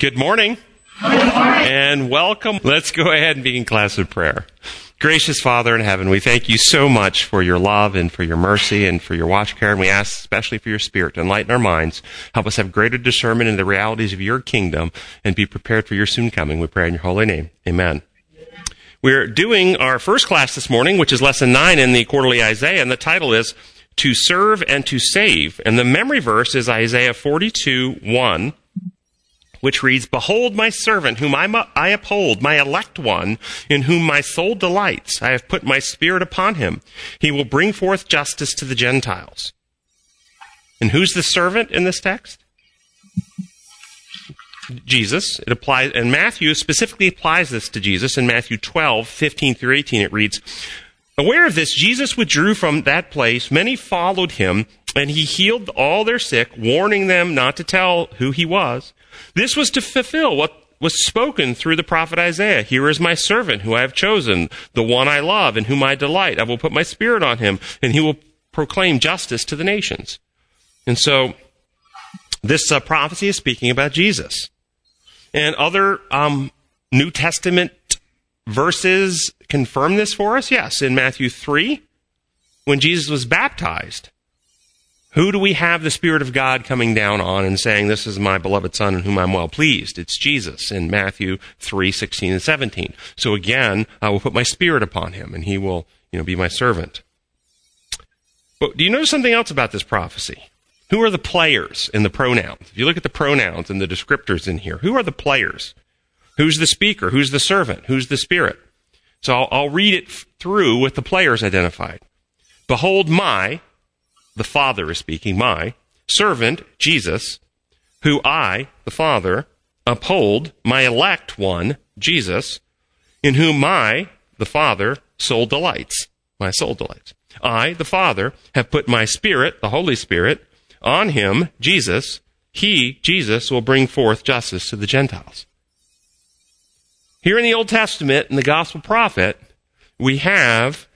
Good morning. And welcome. Let's go ahead and begin class with prayer. Gracious Father in heaven, we thank you so much for your love and for your mercy and for your watch care, and we ask especially for your spirit to enlighten our minds, help us have greater discernment in the realities of your kingdom, and be prepared for your soon coming. We pray in your holy name. Amen. We're doing our first class this morning, which is lesson nine in the quarterly Isaiah, and the title is To Serve and to Save. And the memory verse is Isaiah 42, 1 which reads, Behold my servant whom I, I uphold, my elect one, in whom my soul delights. I have put my spirit upon him. He will bring forth justice to the Gentiles. And who's the servant in this text? Jesus. It applies, and Matthew specifically applies this to Jesus in Matthew 12, 15 through 18. It reads, Aware of this, Jesus withdrew from that place. Many followed him, and he healed all their sick, warning them not to tell who he was. This was to fulfill what was spoken through the prophet Isaiah. Here is my servant who I have chosen, the one I love and whom I delight. I will put my spirit on him, and he will proclaim justice to the nations. And so, this uh, prophecy is speaking about Jesus. And other um, New Testament verses confirm this for us. Yes, in Matthew 3, when Jesus was baptized, who do we have the Spirit of God coming down on and saying, This is my beloved Son in whom I'm well pleased? It's Jesus in Matthew 3, 16 and 17. So again, I will put my Spirit upon him and he will, you know, be my servant. But do you notice something else about this prophecy? Who are the players in the pronouns? If you look at the pronouns and the descriptors in here, who are the players? Who's the speaker? Who's the servant? Who's the Spirit? So I'll, I'll read it through with the players identified. Behold my, the Father is speaking, my servant, Jesus, who I, the Father, uphold, my elect one, Jesus, in whom my, the Father, soul delights. My soul delights. I, the Father, have put my Spirit, the Holy Spirit, on him, Jesus. He, Jesus, will bring forth justice to the Gentiles. Here in the Old Testament, in the Gospel prophet, we have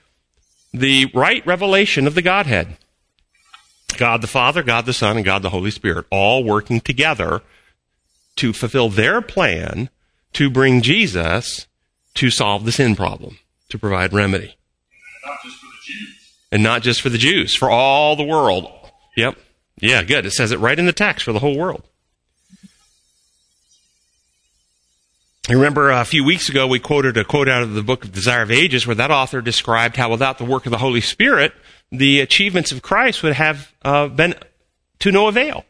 the right revelation of the Godhead. God the Father, God the Son, and God the Holy Spirit, all working together to fulfill their plan to bring Jesus to solve the sin problem, to provide remedy. And not just for the Jews, And not just for the Jews, for all the world. Yep. Yeah, good. It says it right in the text for the whole world. I remember a few weeks ago we quoted a quote out of the book of Desire of Ages where that author described how without the work of the Holy Spirit, the achievements of Christ would have uh, been to no avail.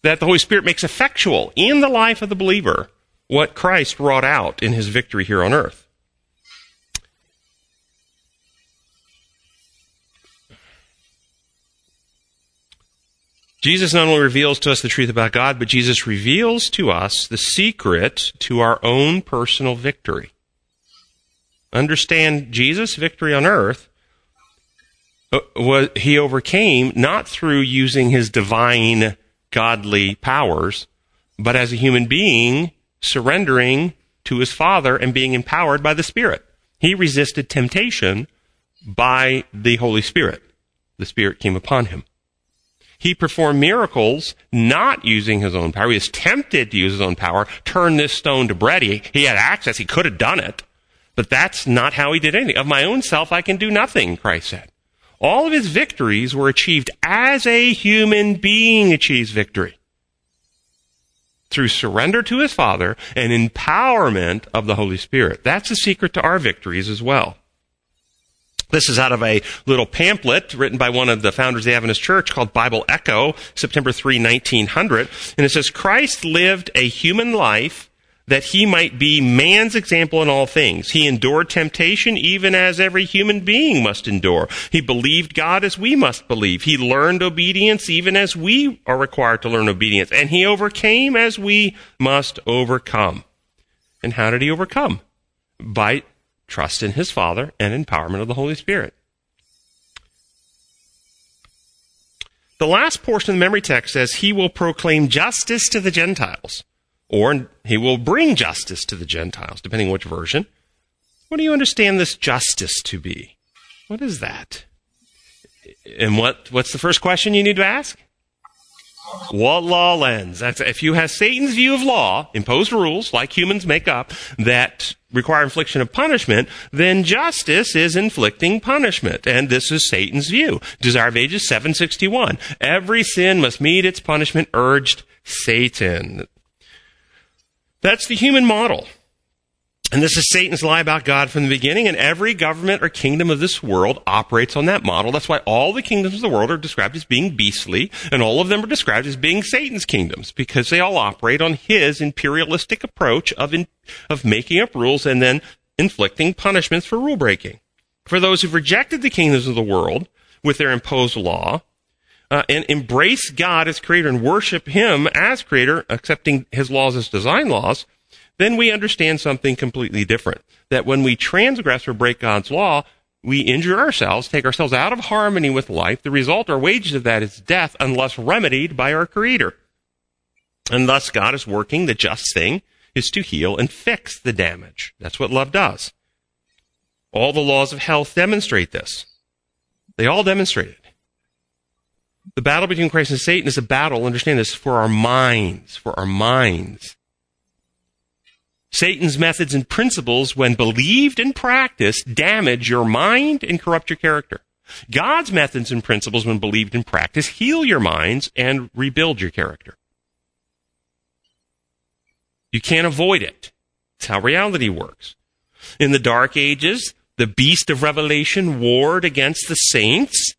That the Holy Spirit makes effectual in the life of the believer what Christ wrought out in his victory here on earth. Jesus not only reveals to us the truth about God, but Jesus reveals to us the secret to our own personal victory. Understand Jesus' victory on earth uh, he overcame not through using his divine godly powers, but as a human being surrendering to his Father and being empowered by the Spirit. He resisted temptation by the Holy Spirit. The Spirit came upon him. He performed miracles not using his own power. He was tempted to use his own power, turn this stone to bread. He, he had access. He could have done it. But that's not how he did anything. Of my own self, I can do nothing, Christ said. All of his victories were achieved as a human being achieves victory. Through surrender to his Father and empowerment of the Holy Spirit. That's the secret to our victories as well. This is out of a little pamphlet written by one of the founders of the Adventist Church called Bible Echo, September 3, 1900. And it says, Christ lived a human life that he might be man's example in all things. He endured temptation even as every human being must endure. He believed God as we must believe. He learned obedience even as we are required to learn obedience. And he overcame as we must overcome. And how did he overcome? By trust in his Father and empowerment of the Holy Spirit. The last portion of the memory text says, He will proclaim justice to the Gentiles or he will bring justice to the Gentiles, depending on which version. What do you understand this justice to be? What is that? And what, what's the first question you need to ask? What law lens? If you have Satan's view of law, imposed rules like humans make up that require infliction of punishment, then justice is inflicting punishment. And this is Satan's view. Desire of Ages 761. Every sin must meet its punishment, urged Satan. That's the human model. And this is Satan's lie about God from the beginning, and every government or kingdom of this world operates on that model. That's why all the kingdoms of the world are described as being beastly, and all of them are described as being Satan's kingdoms, because they all operate on his imperialistic approach of, in, of making up rules and then inflicting punishments for rule breaking. For those who've rejected the kingdoms of the world with their imposed law, uh, and embrace God as creator and worship him as creator, accepting his laws as design laws, then we understand something completely different. That when we transgress or break God's law, we injure ourselves, take ourselves out of harmony with life. The result or wages of that is death unless remedied by our Creator. And thus God is working. The just thing is to heal and fix the damage. That's what love does. All the laws of health demonstrate this. They all demonstrate it. The battle between Christ and Satan is a battle, understand this, for our minds, for our minds. Satan's methods and principles, when believed and practiced, damage your mind and corrupt your character. God's methods and principles, when believed and practiced, heal your minds and rebuild your character. You can't avoid it. It's how reality works. In the Dark Ages, the beast of Revelation warred against the saints,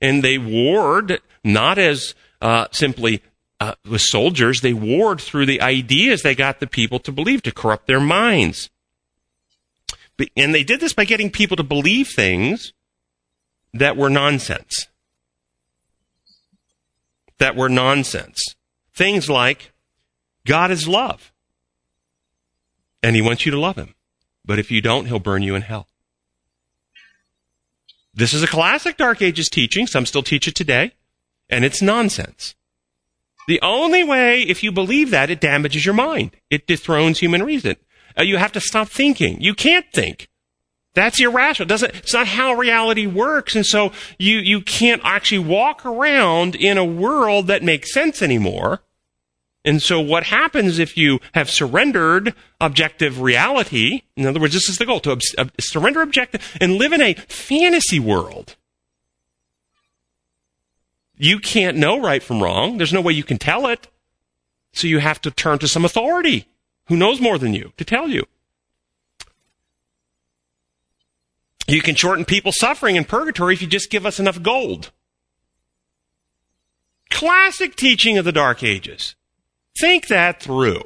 and they warred not as uh, simply uh, with soldiers, they warred through the ideas they got the people to believe to corrupt their minds. And they did this by getting people to believe things that were nonsense. That were nonsense. Things like, God is love. And he wants you to love him. But if you don't, he'll burn you in hell. This is a classic Dark Ages teaching. Some still teach it today. And it's nonsense. The only way, if you believe that, it damages your mind. It dethrones human reason. Uh, you have to stop thinking. You can't think. That's irrational. Doesn't, it's not how reality works. And so you, you can't actually walk around in a world that makes sense anymore. And so what happens if you have surrendered objective reality? In other words, this is the goal to ob- surrender objective and live in a fantasy world you can't know right from wrong. There's no way you can tell it. So you have to turn to some authority who knows more than you to tell you. You can shorten people's suffering in purgatory if you just give us enough gold. Classic teaching of the Dark Ages. Think that through.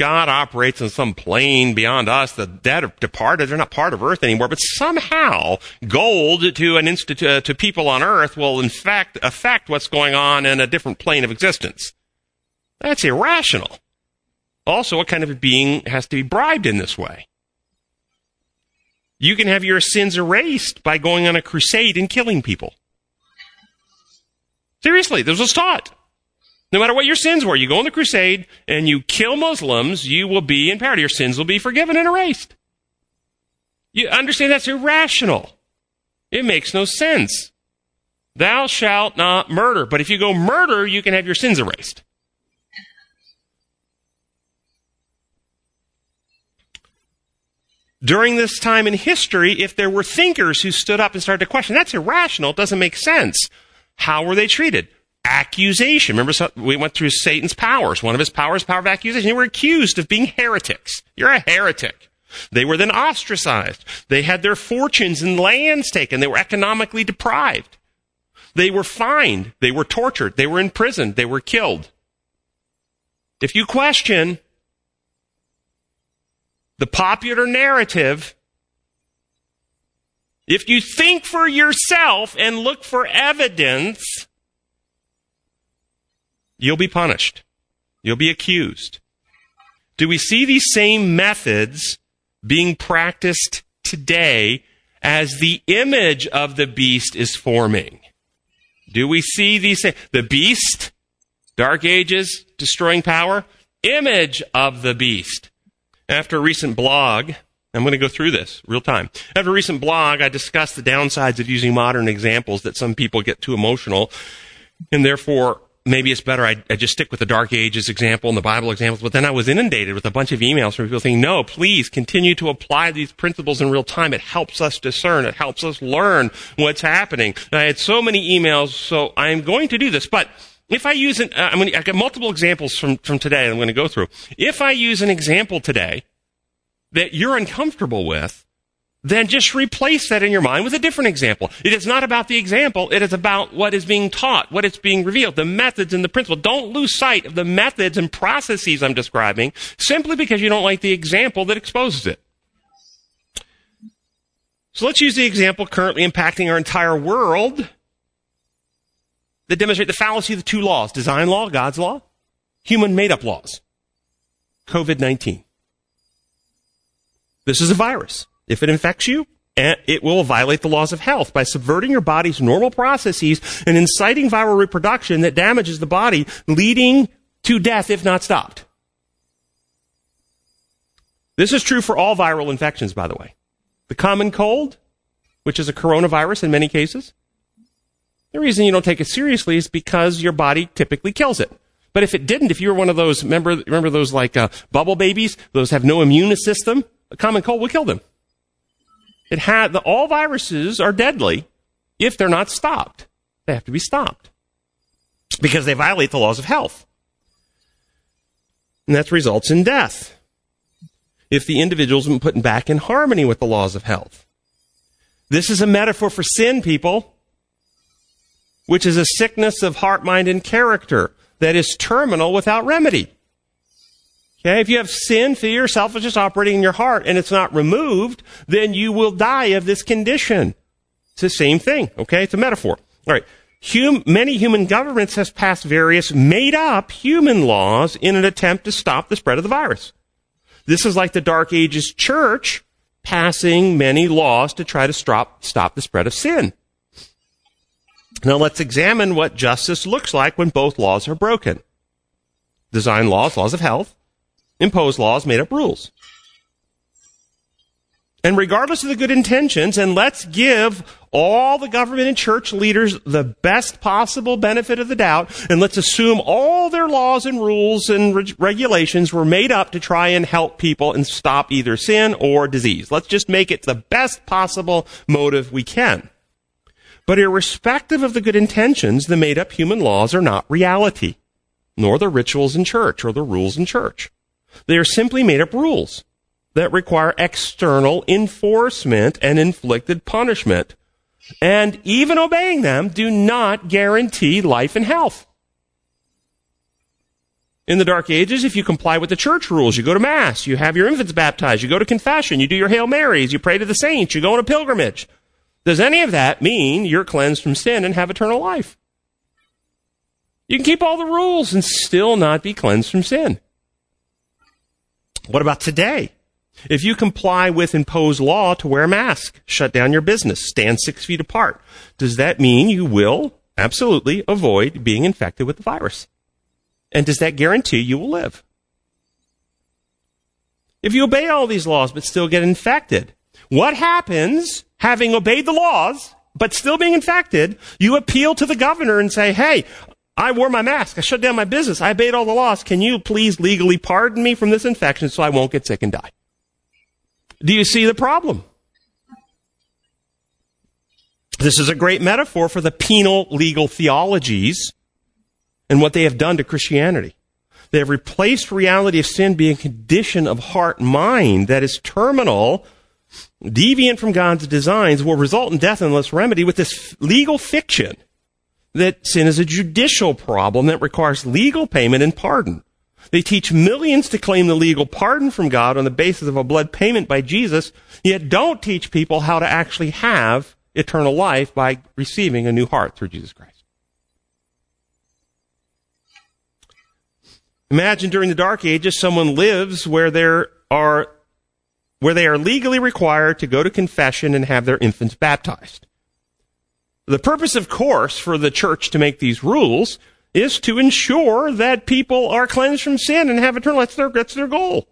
God operates in some plane beyond us. The dead departed. They're not part of earth anymore. But somehow, gold to an uh, to people on earth will in fact affect what's going on in a different plane of existence. That's irrational. Also, what kind of a being has to be bribed in this way? You can have your sins erased by going on a crusade and killing people. Seriously, this was taught. No matter what your sins were, you go on the crusade and you kill Muslims, you will be in paradise. Your sins will be forgiven and erased. You understand that's irrational. It makes no sense. Thou shalt not murder. But if you go murder, you can have your sins erased. During this time in history, if there were thinkers who stood up and started to question, that's irrational, it doesn't make sense. How were they treated? Accusation. Remember, we went through Satan's powers. One of his powers, power of accusation. They were accused of being heretics. You're a heretic. They were then ostracized. They had their fortunes and lands taken. They were economically deprived. They were fined. They were tortured. They were imprisoned. They were killed. If you question the popular narrative, if you think for yourself and look for evidence, you'll be punished. You'll be accused. Do we see these same methods being practiced today as the image of the beast is forming? Do we see these the beast, dark ages, destroying power, image of the beast? After a recent blog, I'm going to go through this real time. After a recent blog, I discussed the downsides of using modern examples that some people get too emotional And therefore, maybe it's better I, I, just stick with the Dark Ages example and the Bible examples. But then I was inundated with a bunch of emails from people saying, no, please continue to apply these principles in real time. It helps us discern. It helps us learn what's happening. And I had so many emails, so I'm going to do this. But if I use an, uh, I'm going to, I got multiple examples from, from today I'm going to go through. If I use an example today that you're uncomfortable with, then just replace that in your mind with a different example. It is not about the example, it is about what is being taught, what is being revealed, the methods and the principle. Don't lose sight of the methods and processes I'm describing simply because you don't like the example that exposes it. So let's use the example currently impacting our entire world that demonstrate the fallacy of the two laws design law, God's law, human made up laws. COVID 19. This is a virus. If it infects you, it will violate the laws of health by subverting your body's normal processes and inciting viral reproduction that damages the body, leading to death if not stopped. This is true for all viral infections, by the way. The common cold, which is a coronavirus in many cases, the reason you don't take it seriously is because your body typically kills it. But if it didn't, if you were one of those, remember, remember those like uh, bubble babies, those have no immune system, a common cold will kill them. It had, the, all viruses are deadly if they're not stopped. They have to be stopped because they violate the laws of health. And that results in death if the individual's been put back in harmony with the laws of health. This is a metaphor for sin, people, which is a sickness of heart, mind, and character that is terminal without remedy. Okay, if you have sin, fear, selfishness operating in your heart and it's not removed, then you will die of this condition. It's the same thing. Okay, it's a metaphor. All right. Hum, many human governments has passed various made up human laws in an attempt to stop the spread of the virus. This is like the Dark Ages church passing many laws to try to stop, stop the spread of sin. Now let's examine what justice looks like when both laws are broken. Design laws, laws of health, impose laws, made up rules. And regardless of the good intentions, and let's give all the government and church leaders the best possible benefit of the doubt, and let's assume all their laws and rules and re- regulations were made up to try and help people and stop either sin or disease. Let's just make it the best possible motive we can. But irrespective of the good intentions, the made up human laws are not reality, nor the rituals in church or the rules in church. They are simply made up rules that require external enforcement and inflicted punishment. And even obeying them do not guarantee life and health. In the Dark Ages, if you comply with the church rules, you go to Mass, you have your infants baptized, you go to confession, you do your Hail Marys, you pray to the saints, you go on a pilgrimage. Does any of that mean you're cleansed from sin and have eternal life? You can keep all the rules and still not be cleansed from sin. What about today? If you comply with imposed law to wear a mask, shut down your business, stand six feet apart, does that mean you will absolutely avoid being infected with the virus? And does that guarantee you will live? If you obey all these laws but still get infected, what happens having obeyed the laws but still being infected? You appeal to the governor and say, hey, I wore my mask. I shut down my business. I obeyed all the laws. Can you please legally pardon me from this infection so I won't get sick and die? Do you see the problem? This is a great metaphor for the penal legal theologies and what they have done to Christianity. They have replaced reality of sin being a condition of heart mind that is terminal, deviant from God's designs, will result in death unless remedy with this legal fiction that sin is a judicial problem that requires legal payment and pardon. They teach millions to claim the legal pardon from God on the basis of a blood payment by Jesus, yet don't teach people how to actually have eternal life by receiving a new heart through Jesus Christ. Imagine during the dark ages someone lives where there are where they are legally required to go to confession and have their infants baptized. The purpose, of course, for the church to make these rules is to ensure that people are cleansed from sin and have eternal. That's their, that's their goal.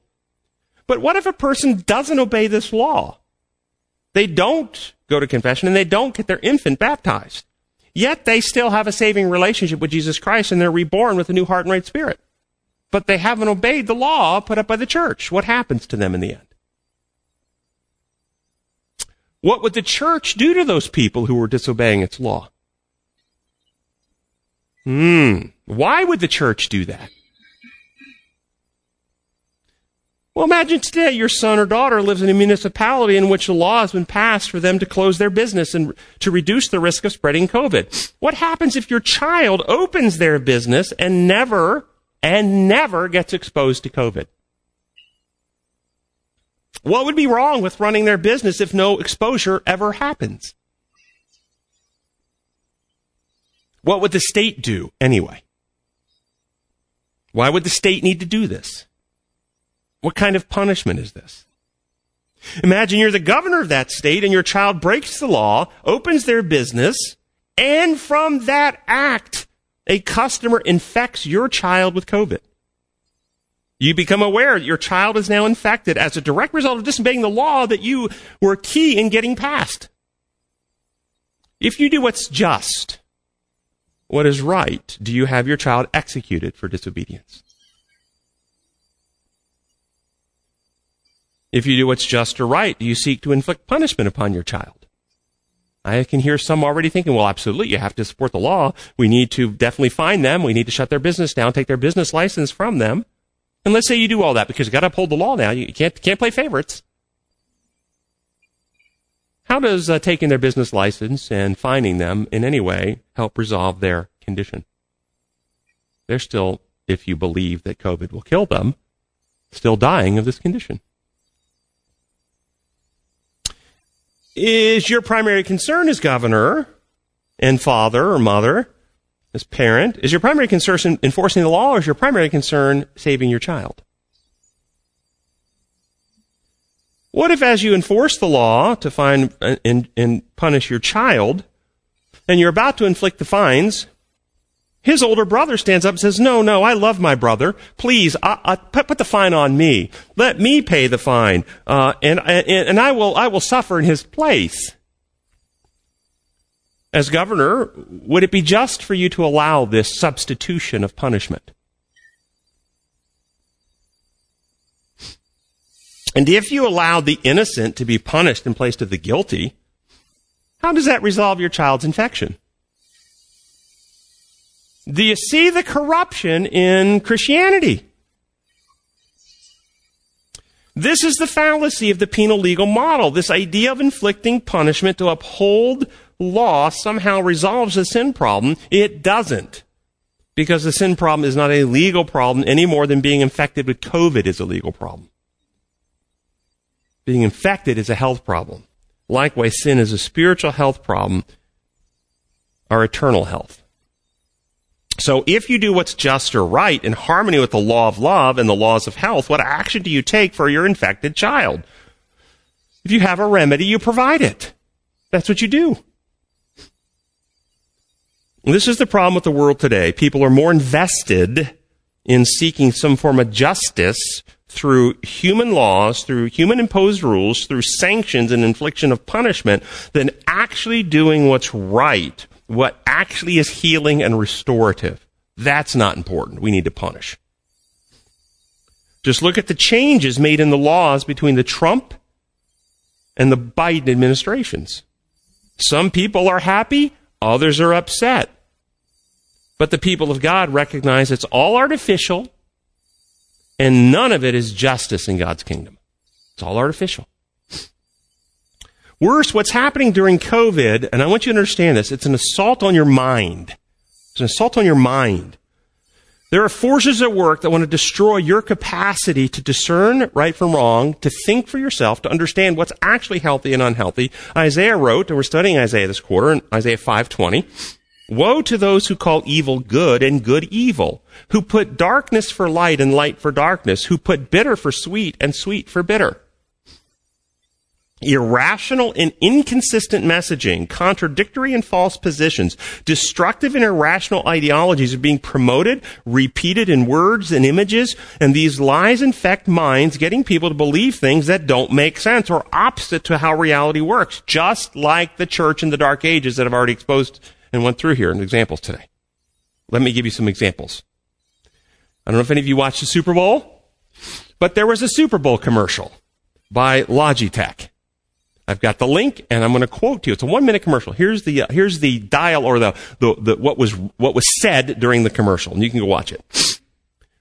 But what if a person doesn't obey this law? They don't go to confession and they don't get their infant baptized. Yet they still have a saving relationship with Jesus Christ and they're reborn with a new heart and right spirit. But they haven't obeyed the law put up by the church. What happens to them in the end? What would the church do to those people who were disobeying its law? Hmm. Why would the church do that? Well, imagine today your son or daughter lives in a municipality in which a law has been passed for them to close their business and to reduce the risk of spreading COVID. What happens if your child opens their business and never, and never gets exposed to COVID? What would be wrong with running their business if no exposure ever happens? What would the state do anyway? Why would the state need to do this? What kind of punishment is this? Imagine you're the governor of that state and your child breaks the law, opens their business, and from that act, a customer infects your child with COVID. You become aware your child is now infected as a direct result of disobeying the law that you were key in getting passed. If you do what's just, what is right, do you have your child executed for disobedience? If you do what's just or right, do you seek to inflict punishment upon your child? I can hear some already thinking, well, absolutely, you have to support the law. We need to definitely fine them. We need to shut their business down, take their business license from them. And let's say you do all that because you got to uphold the law now. You can't can't play favorites. How does uh, taking their business license and fining them in any way help resolve their condition? They're still, if you believe that COVID will kill them, still dying of this condition. Is your primary concern as governor and father or mother as parent, is your primary concern enforcing the law or is your primary concern saving your child? What if as you enforce the law to find and, and punish your child, and you're about to inflict the fines, his older brother stands up and says, no, no, I love my brother. Please, I, I, put, put, the fine on me. Let me pay the fine. Uh, and, and, and I will, I will suffer in his place as governor, would it be just for you to allow this substitution of punishment? And if you allow the innocent to be punished in place of the guilty, how does that resolve your child's infection? Do you see the corruption in Christianity? This is the fallacy of the penal legal model. This idea of inflicting punishment to uphold law somehow resolves the sin problem. It doesn't. Because the sin problem is not a legal problem any more than being infected with COVID is a legal problem. Being infected is a health problem. Likewise, sin is a spiritual health problem, our eternal health. So if you do what's just or right in harmony with the law of love and the laws of health, what action do you take for your infected child? If you have a remedy, you provide it. That's what you do. This is the problem with the world today. People are more invested in seeking some form of justice through human laws, through human imposed rules, through sanctions and infliction of punishment than actually doing what's right, what actually is healing and restorative. That's not important. We need to punish. Just look at the changes made in the laws between the Trump and the Biden administrations. Some people are happy, Others are upset. But the people of God recognize it's all artificial and none of it is justice in God's kingdom. It's all artificial. Worse, what's happening during COVID, and I want you to understand this, it's an assault on your mind. It's an assault on your mind. There are forces at work that want to destroy your capacity to discern right from wrong, to think for yourself, to understand what's actually healthy and unhealthy. Isaiah wrote, and we're studying Isaiah this quarter, in Isaiah 520, Woe to those who call evil good and good evil, who put darkness for light and light for darkness, who put bitter for sweet and sweet for bitter. Irrational and inconsistent messaging, contradictory and false positions, destructive and irrational ideologies are being promoted, repeated in words and images, and these lies infect minds, getting people to believe things that don't make sense or opposite to how reality works, just like the church in the Dark Ages that I've already exposed and went through here in examples today. Let me give you some examples. I don't know if any of you watched the Super Bowl, but there was a Super Bowl commercial by Logitech. I've got the link and I'm going to quote to you. It's a one minute commercial. Here's the, uh, here's the dial or the, the, the, what was, what was said during the commercial and you can go watch it.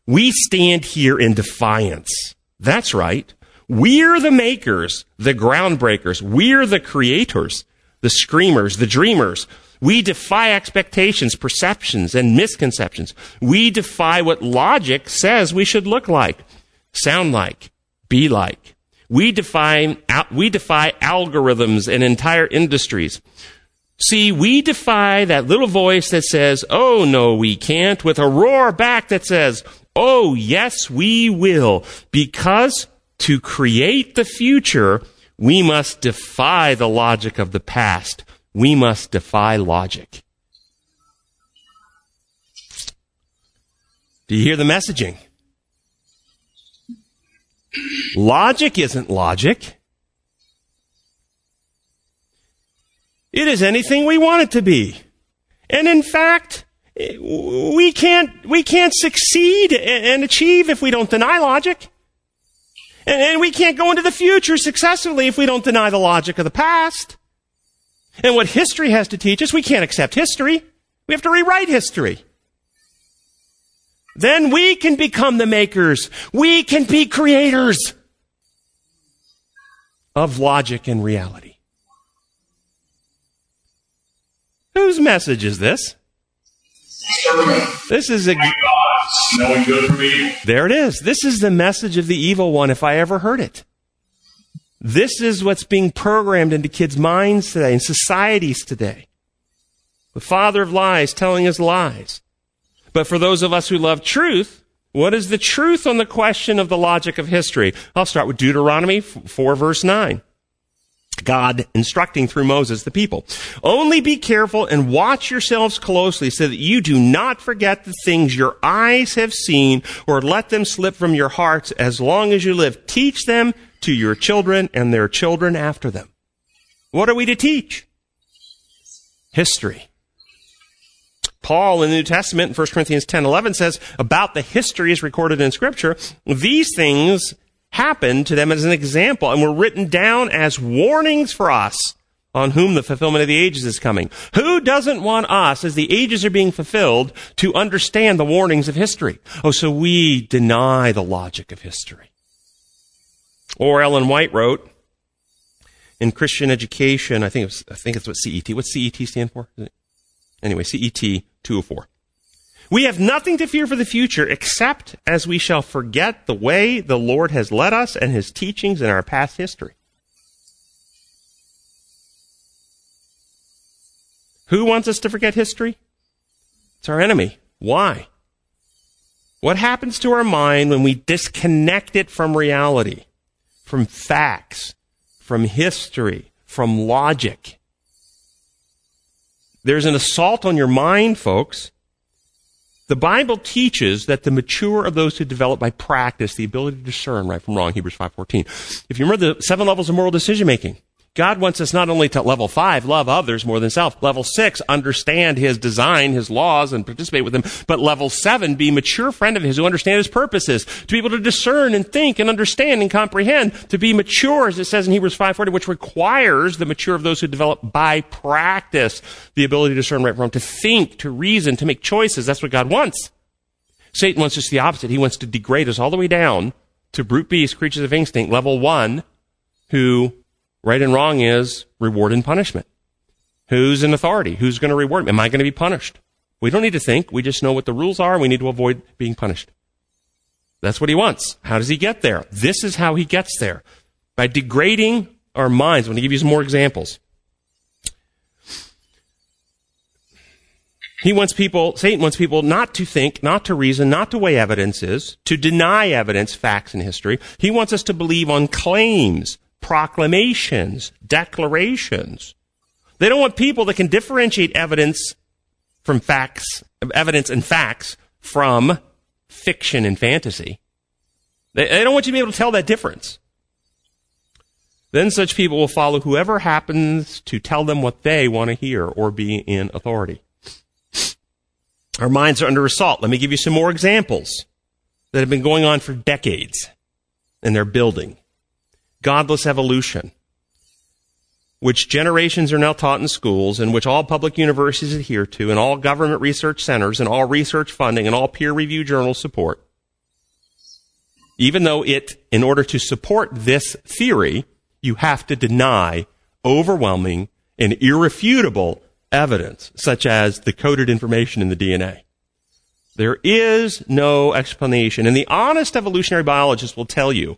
We stand here in defiance. That's right. We're the makers, the groundbreakers. We're the creators, the screamers, the dreamers. We defy expectations, perceptions, and misconceptions. We defy what logic says we should look like, sound like, be like. We define, we defy algorithms and entire industries. See, we defy that little voice that says, oh no, we can't, with a roar back that says, oh yes, we will. Because to create the future, we must defy the logic of the past. We must defy logic. Do you hear the messaging? Logic isn't logic. It is anything we want it to be. And in fact, we can't, we can't succeed and achieve if we don't deny logic. And, and we can't go into the future successfully if we don't deny the logic of the past. And what history has to teach us, we can't accept history. We have to rewrite history. Then we can become the makers. We can be creators of logic and reality. Whose message is this? This is a. There it is. This is the message of the evil one if I ever heard it. This is what's being programmed into kids' minds today and societies today. The father of lies telling us lies. But for those of us who love truth, what is the truth on the question of the logic of history? I'll start with Deuteronomy 4 verse 9. God instructing through Moses the people. Only be careful and watch yourselves closely so that you do not forget the things your eyes have seen or let them slip from your hearts as long as you live. Teach them to your children and their children after them. What are we to teach? History. Paul in the New Testament in 1 Corinthians 10 11 says about the histories recorded in Scripture, these things happened to them as an example and were written down as warnings for us on whom the fulfillment of the ages is coming. Who doesn't want us, as the ages are being fulfilled, to understand the warnings of history? Oh, so we deny the logic of history. Or Ellen White wrote in Christian education, I think it's, I think it's what CET, what's CET stand for? Anyway, CET 204. We have nothing to fear for the future except as we shall forget the way the Lord has led us and his teachings in our past history. Who wants us to forget history? It's our enemy. Why? What happens to our mind when we disconnect it from reality, from facts, from history, from logic? There's an assault on your mind, folks. The Bible teaches that the mature are those who develop by practice the ability to discern right from wrong, Hebrews 5.14. If you remember the seven levels of moral decision making, God wants us not only to level five, love others more than self. Level six, understand his design, his laws, and participate with him, But level seven, be mature friend of his who understand his purposes. To be able to discern and think and understand and comprehend. To be mature, as it says in Hebrews 5.40, which requires the mature of those who develop by practice the ability to discern right from wrong, to think, to reason, to make choices. That's what God wants. Satan wants just the opposite. He wants to degrade us all the way down to brute beasts, creatures of instinct, level one, who Right and wrong is reward and punishment. Who's in authority? Who's going to reward me? Am I going to be punished? We don't need to think. We just know what the rules are. We need to avoid being punished. That's what he wants. How does he get there? This is how he gets there. By degrading our minds. I'm going to give you some more examples. He wants people, Satan wants people not to think, not to reason, not to weigh evidences, to deny evidence, facts, and history. He wants us to believe on claims, proclamations, declarations. They don't want people that can differentiate evidence from facts, evidence and facts from fiction and fantasy. They, they don't want you to be able to tell that difference. Then such people will follow whoever happens to tell them what they want to hear or be in authority. Our minds are under assault. Let me give you some more examples that have been going on for decades and they're building. Godless evolution, which generations are now taught in schools and which all public universities adhere to and all government research centers and all research funding and all peer review journals support. Even though it, in order to support this theory, you have to deny overwhelming and irrefutable evidence, such as the coded information in the DNA. There is no explanation. And the honest evolutionary biologist will tell you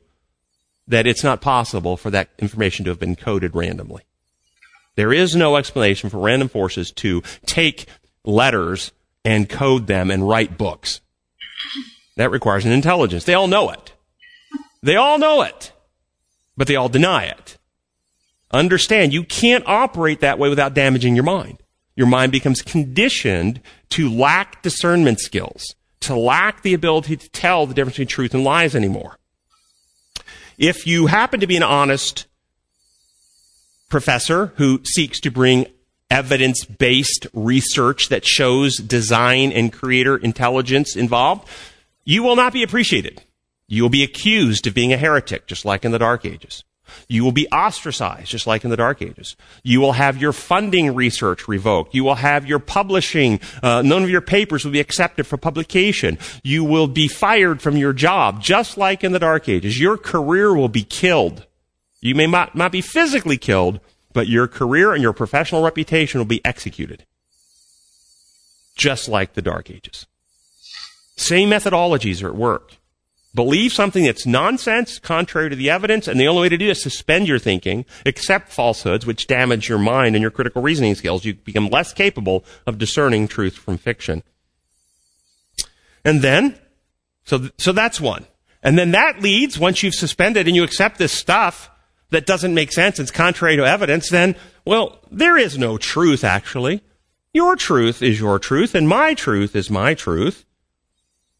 that it's not possible for that information to have been coded randomly. There is no explanation for random forces to take letters and code them and write books. That requires an intelligence. They all know it. They all know it. But they all deny it. Understand, you can't operate that way without damaging your mind. Your mind becomes conditioned to lack discernment skills, to lack the ability to tell the difference between truth and lies anymore. If you happen to be an honest professor who seeks to bring evidence based research that shows design and creator intelligence involved, you will not be appreciated. You will be accused of being a heretic, just like in the Dark Ages. You will be ostracized, just like in the Dark Ages. You will have your funding research revoked. You will have your publishing, uh, none of your papers will be accepted for publication. You will be fired from your job, just like in the Dark Ages. Your career will be killed. You may not, not be physically killed, but your career and your professional reputation will be executed. Just like the Dark Ages. Same methodologies are at work. Believe something that's nonsense, contrary to the evidence, and the only way to do it is suspend your thinking, accept falsehoods, which damage your mind and your critical reasoning skills. You become less capable of discerning truth from fiction. And then, so, so that's one. And then that leads, once you've suspended and you accept this stuff that doesn't make sense, it's contrary to evidence, then, well, there is no truth actually. Your truth is your truth, and my truth is my truth.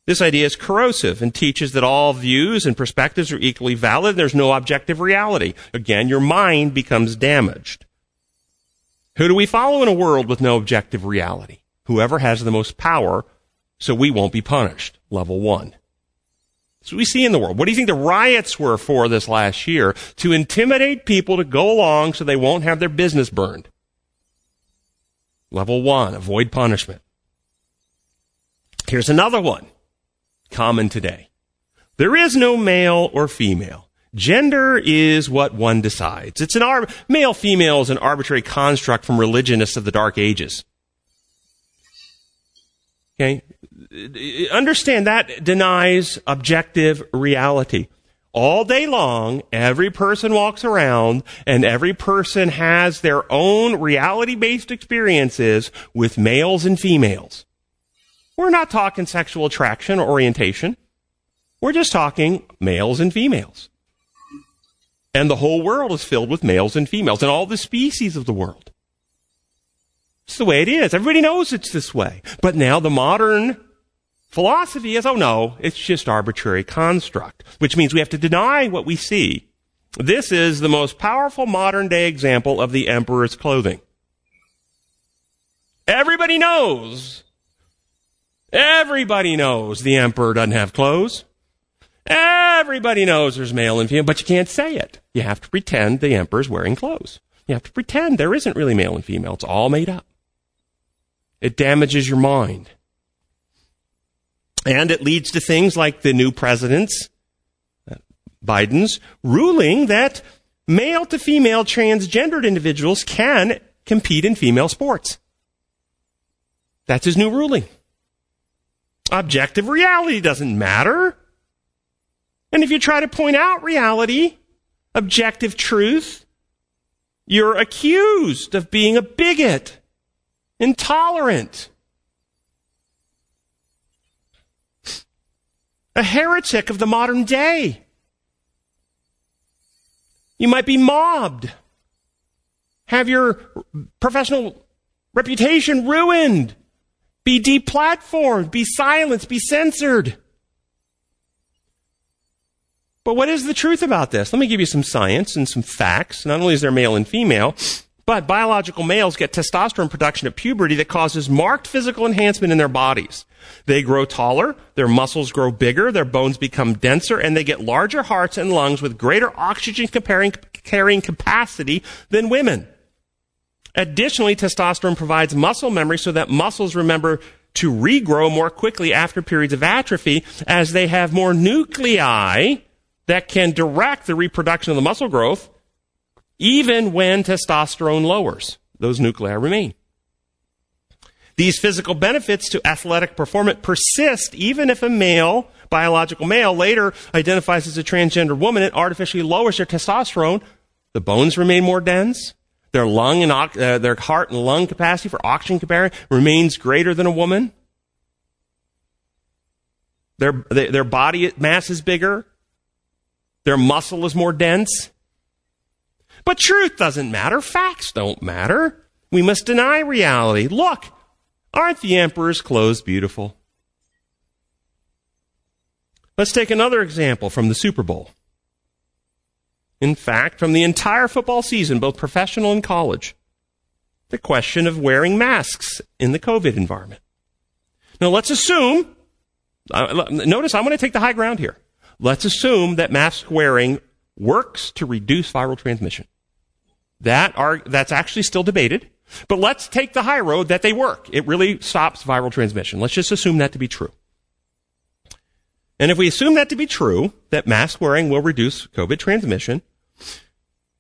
This idea is corrosive and teaches that all views and perspectives are equally valid. There's no objective reality. Again, your mind becomes damaged. Who do we follow in a world with no objective reality? Whoever has the most power, so we won't be punished. Level one. So we see in the world. What do you think the riots were for this last year? To intimidate people to go along so they won't have their business burned. Level one, avoid punishment. Here's another one common today. There is no male or female. Gender is what one decides. It's an ar- male female is an arbitrary construct from religionists of the dark ages. Okay? Understand that denies objective reality. All day long, every person walks around and every person has their own reality based experiences with males and females. We're not talking sexual attraction or orientation. We're just talking males and females. And the whole world is filled with males and females and all the species of the world. It's the way it is. Everybody knows it's this way. But now the modern philosophy is, oh no, it's just arbitrary construct, which means we have to deny what we see. This is the most powerful modern day example of the emperor's clothing. Everybody knows Everybody knows the emperor doesn't have clothes. Everybody knows there's male and female, but you can't say it. You have to pretend the emperor's wearing clothes. You have to pretend there isn't really male and female. It's all made up. It damages your mind. And it leads to things like the new president's, uh, Biden's, ruling that male to female transgendered individuals can compete in female sports. That's his new ruling. Objective reality doesn't matter. And if you try to point out reality, objective truth, you're accused of being a bigot, intolerant, a heretic of the modern day. You might be mobbed, have your professional reputation ruined. Be deplatformed, be silenced, be censored. But what is the truth about this? Let me give you some science and some facts. Not only is there male and female, but biological males get testosterone production at puberty that causes marked physical enhancement in their bodies. They grow taller, their muscles grow bigger, their bones become denser, and they get larger hearts and lungs with greater oxygen carrying capacity than women. Additionally, testosterone provides muscle memory so that muscles remember to regrow more quickly after periods of atrophy as they have more nuclei that can direct the reproduction of the muscle growth even when testosterone lowers. Those nuclei remain. These physical benefits to athletic performance persist even if a male, biological male, later identifies as a transgender woman and artificially lowers their testosterone. The bones remain more dense. Their lung and uh, their heart and lung capacity for oxygen carrying remains greater than a woman. Their, their body mass is bigger. Their muscle is more dense. But truth doesn't matter. Facts don't matter. We must deny reality. Look, aren't the emperor's clothes beautiful? Let's take another example from the Super Bowl. In fact, from the entire football season, both professional and college, the question of wearing masks in the COVID environment. Now let's assume, uh, notice I'm going to take the high ground here. Let's assume that mask wearing works to reduce viral transmission. That are, that's actually still debated. But let's take the high road that they work. It really stops viral transmission. Let's just assume that to be true. And if we assume that to be true, that mask wearing will reduce COVID transmission,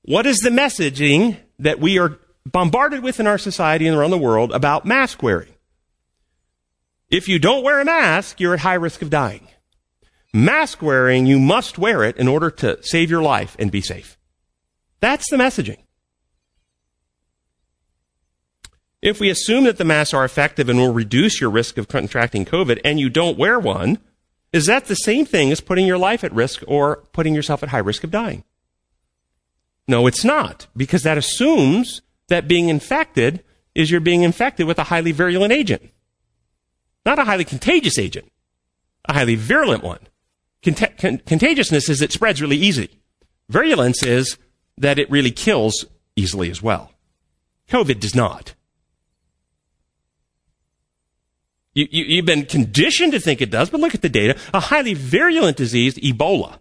what is the messaging that we are bombarded with in our society and around the world about mask wearing? If you don't wear a mask, you're at high risk of dying. Mask wearing, you must wear it in order to save your life and be safe. That's the messaging. If we assume that the masks are effective and will reduce your risk of contracting COVID and you don't wear one, is that the same thing as putting your life at risk or putting yourself at high risk of dying? No, it's not, because that assumes that being infected is you're being infected with a highly virulent agent. Not a highly contagious agent, a highly virulent one. Cont- con- contagiousness is it spreads really easy. Virulence is that it really kills easily as well. COVID does not. You, you, you've been conditioned to think it does, but look at the data. A highly virulent disease, Ebola.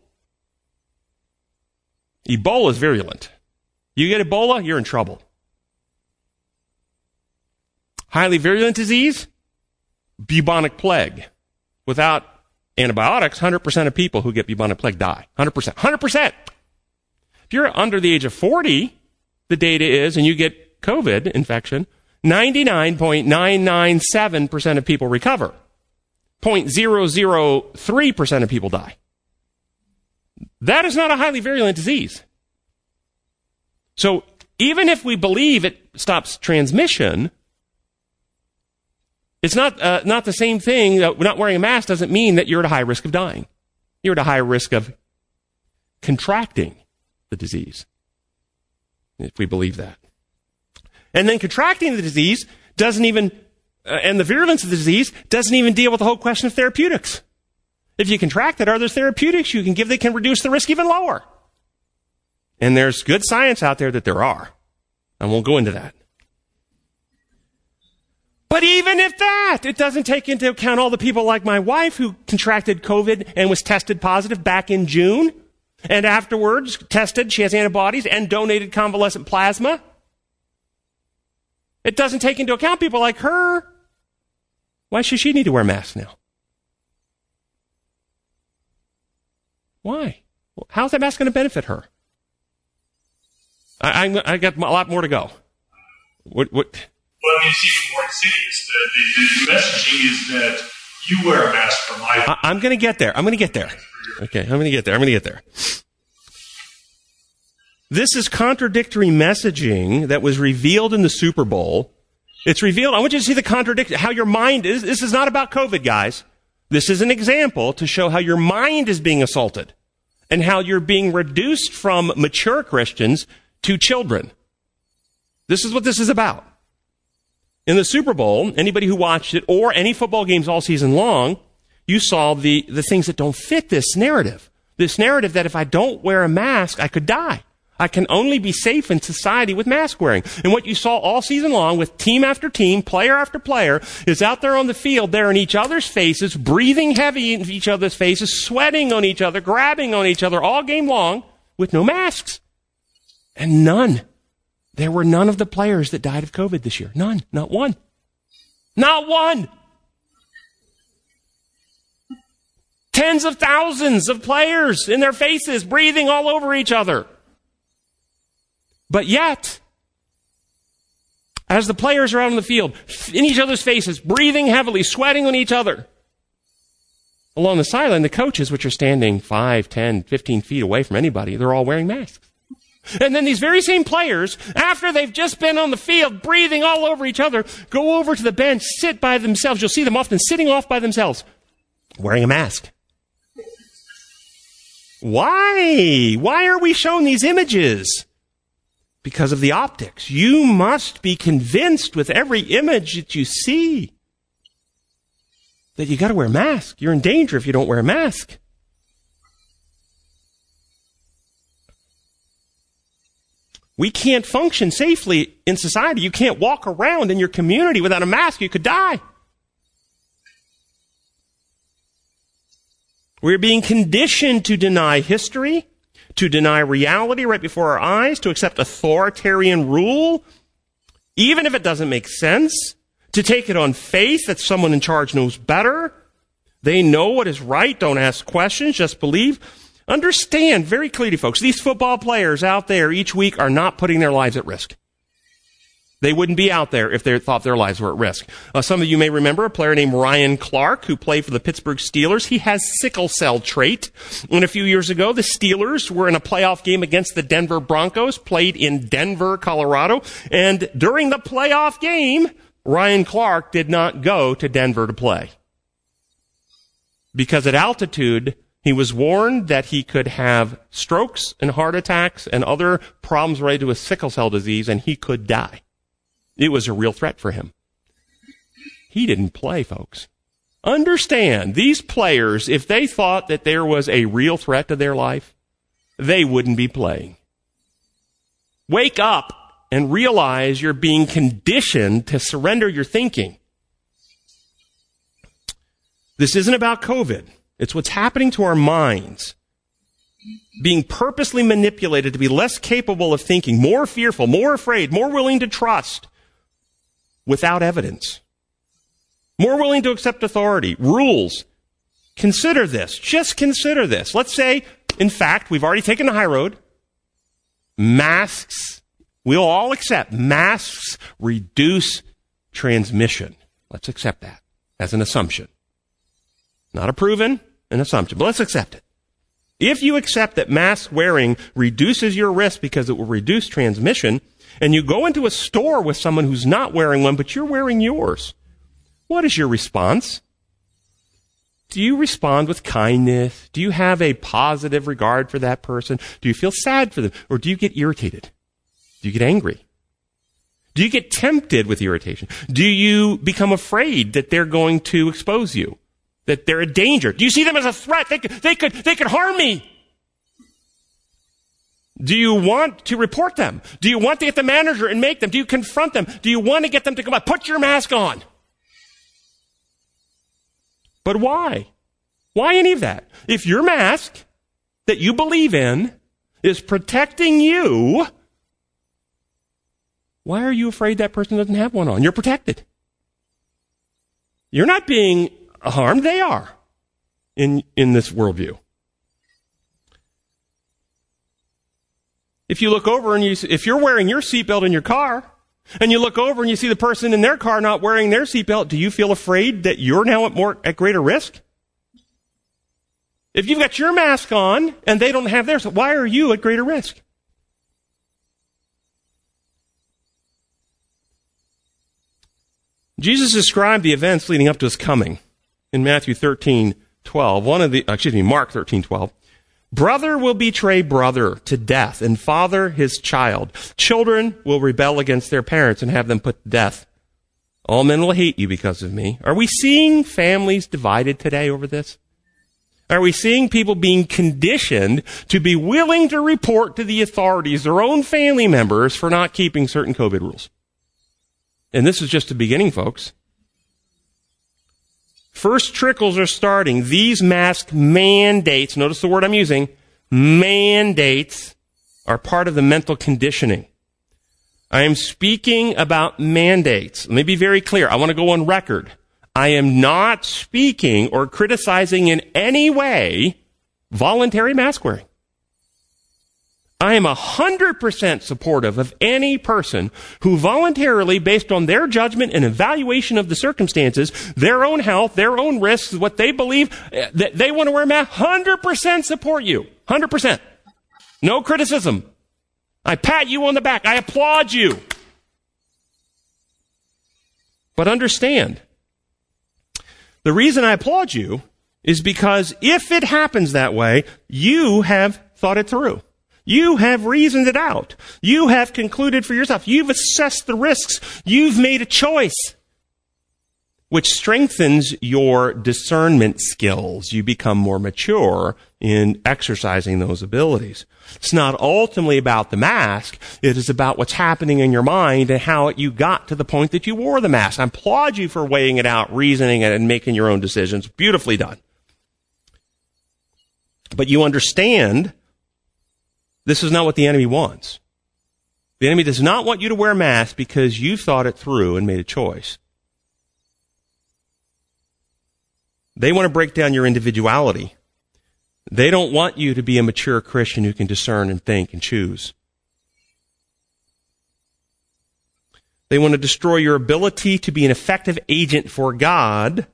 Ebola is virulent. You get Ebola, you're in trouble. Highly virulent disease, bubonic plague. Without antibiotics, 100% of people who get bubonic plague die. 100%. 100%. If you're under the age of 40, the data is, and you get COVID infection, 99.997% of people recover. 0.003% of people die. That is not a highly virulent disease. So even if we believe it stops transmission, it's not, uh, not the same thing. Not wearing a mask doesn't mean that you're at a high risk of dying. You're at a high risk of contracting the disease. If we believe that. And then contracting the disease doesn't even, uh, and the virulence of the disease doesn't even deal with the whole question of therapeutics. If you contract it, are there therapeutics you can give that can reduce the risk even lower? And there's good science out there that there are. I won't go into that. But even if that, it doesn't take into account all the people like my wife who contracted COVID and was tested positive back in June. And afterwards tested, she has antibodies and donated convalescent plasma. It doesn't take into account people like her. Why should she need to wear masks now? Why? How's that mask going to benefit her? I, I, I, got a lot more to go. What? what? Well, I mean, it's even more insidious. The, the, the, messaging is that you wear a mask for my. I, I'm going to get there. I'm going to get there. Okay, I'm going to get there. I'm going to get there. This is contradictory messaging that was revealed in the Super Bowl. It's revealed. I want you to see the contradiction, how your mind is. This is not about COVID, guys. This is an example to show how your mind is being assaulted and how you're being reduced from mature Christians to children. This is what this is about. In the Super Bowl, anybody who watched it or any football games all season long, you saw the, the things that don't fit this narrative. This narrative that if I don't wear a mask, I could die. I can only be safe in society with mask wearing. And what you saw all season long with team after team, player after player, is out there on the field, they're in each other's faces, breathing heavy in each other's faces, sweating on each other, grabbing on each other all game long with no masks. And none. There were none of the players that died of COVID this year. None. Not one. Not one. Tens of thousands of players in their faces, breathing all over each other. But yet, as the players are out on the field, in each other's faces, breathing heavily, sweating on each other, along the sideline, the coaches, which are standing 5, 10, 15 feet away from anybody, they're all wearing masks. And then these very same players, after they've just been on the field, breathing all over each other, go over to the bench, sit by themselves. You'll see them often sitting off by themselves, wearing a mask. Why? Why are we shown these images? Because of the optics. You must be convinced with every image that you see that you got to wear a mask. You're in danger if you don't wear a mask. We can't function safely in society. You can't walk around in your community without a mask. You could die. We're being conditioned to deny history, to deny reality right before our eyes, to accept authoritarian rule, even if it doesn't make sense, to take it on faith that someone in charge knows better. They know what is right. Don't ask questions. Just believe. Understand very clearly, folks, these football players out there each week are not putting their lives at risk. They wouldn't be out there if they thought their lives were at risk. Uh, some of you may remember a player named Ryan Clark who played for the Pittsburgh Steelers. He has sickle cell trait. And a few years ago, the Steelers were in a playoff game against the Denver Broncos, played in Denver, Colorado. And during the playoff game, Ryan Clark did not go to Denver to play. Because at altitude, he was warned that he could have strokes and heart attacks and other problems related to his sickle cell disease and he could die. It was a real threat for him. He didn't play, folks. Understand, these players, if they thought that there was a real threat to their life, they wouldn't be playing. Wake up and realize you're being conditioned to surrender your thinking. This isn't about COVID. It's what's happening to our minds. Being purposely manipulated to be less capable of thinking, more fearful, more afraid, more willing to trust, without evidence. More willing to accept authority, rules. Consider this. Just consider this. Let's say, in fact, we've already taken the high road. Masks, we'll all accept masks reduce transmission. Let's accept that as an assumption. Not a proven, an assumption, but let's accept it. If you accept that mask wearing reduces your risk because it will reduce transmission, and you go into a store with someone who's not wearing one, but you're wearing yours, what is your response? Do you respond with kindness? Do you have a positive regard for that person? Do you feel sad for them? Or do you get irritated? Do you get angry? Do you get tempted with irritation? Do you become afraid that they're going to expose you? That they're a danger? Do you see them as a threat? They could, they could, they could harm me. Do you want to report them? Do you want to get the manager and make them? Do you confront them? Do you want to get them to come out? Put your mask on. But why? Why any of that? If your mask that you believe in is protecting you, why are you afraid that person doesn't have one on? You're protected. You're not being harmed, they are in, in this worldview. If you look over and you, if you're wearing your seatbelt in your car, and you look over and you see the person in their car not wearing their seatbelt, do you feel afraid that you're now at more, at greater risk? If you've got your mask on and they don't have theirs, why are you at greater risk? Jesus described the events leading up to his coming in Matthew 13, 12. One of the, uh, excuse me, Mark 13, 12. Brother will betray brother to death, and father his child. Children will rebel against their parents and have them put to death. All men will hate you because of me. Are we seeing families divided today over this? Are we seeing people being conditioned to be willing to report to the authorities their own family members for not keeping certain COVID rules? And this is just the beginning, folks. First trickles are starting. These mask mandates, notice the word I'm using, mandates are part of the mental conditioning. I am speaking about mandates. Let me be very clear. I want to go on record. I am not speaking or criticizing in any way voluntary mask wearing. I am 100% supportive of any person who voluntarily, based on their judgment and evaluation of the circumstances, their own health, their own risks, what they believe, eh, that they want to wear a mask, 100% support you. 100%. No criticism. I pat you on the back. I applaud you. But understand, the reason I applaud you is because if it happens that way, you have thought it through. You have reasoned it out. You have concluded for yourself. You've assessed the risks. You've made a choice, which strengthens your discernment skills. You become more mature in exercising those abilities. It's not ultimately about the mask. It is about what's happening in your mind and how you got to the point that you wore the mask. I applaud you for weighing it out, reasoning it, and making your own decisions. Beautifully done. But you understand this is not what the enemy wants. The enemy does not want you to wear a mask because you thought it through and made a choice. They want to break down your individuality. They don't want you to be a mature Christian who can discern and think and choose. They want to destroy your ability to be an effective agent for God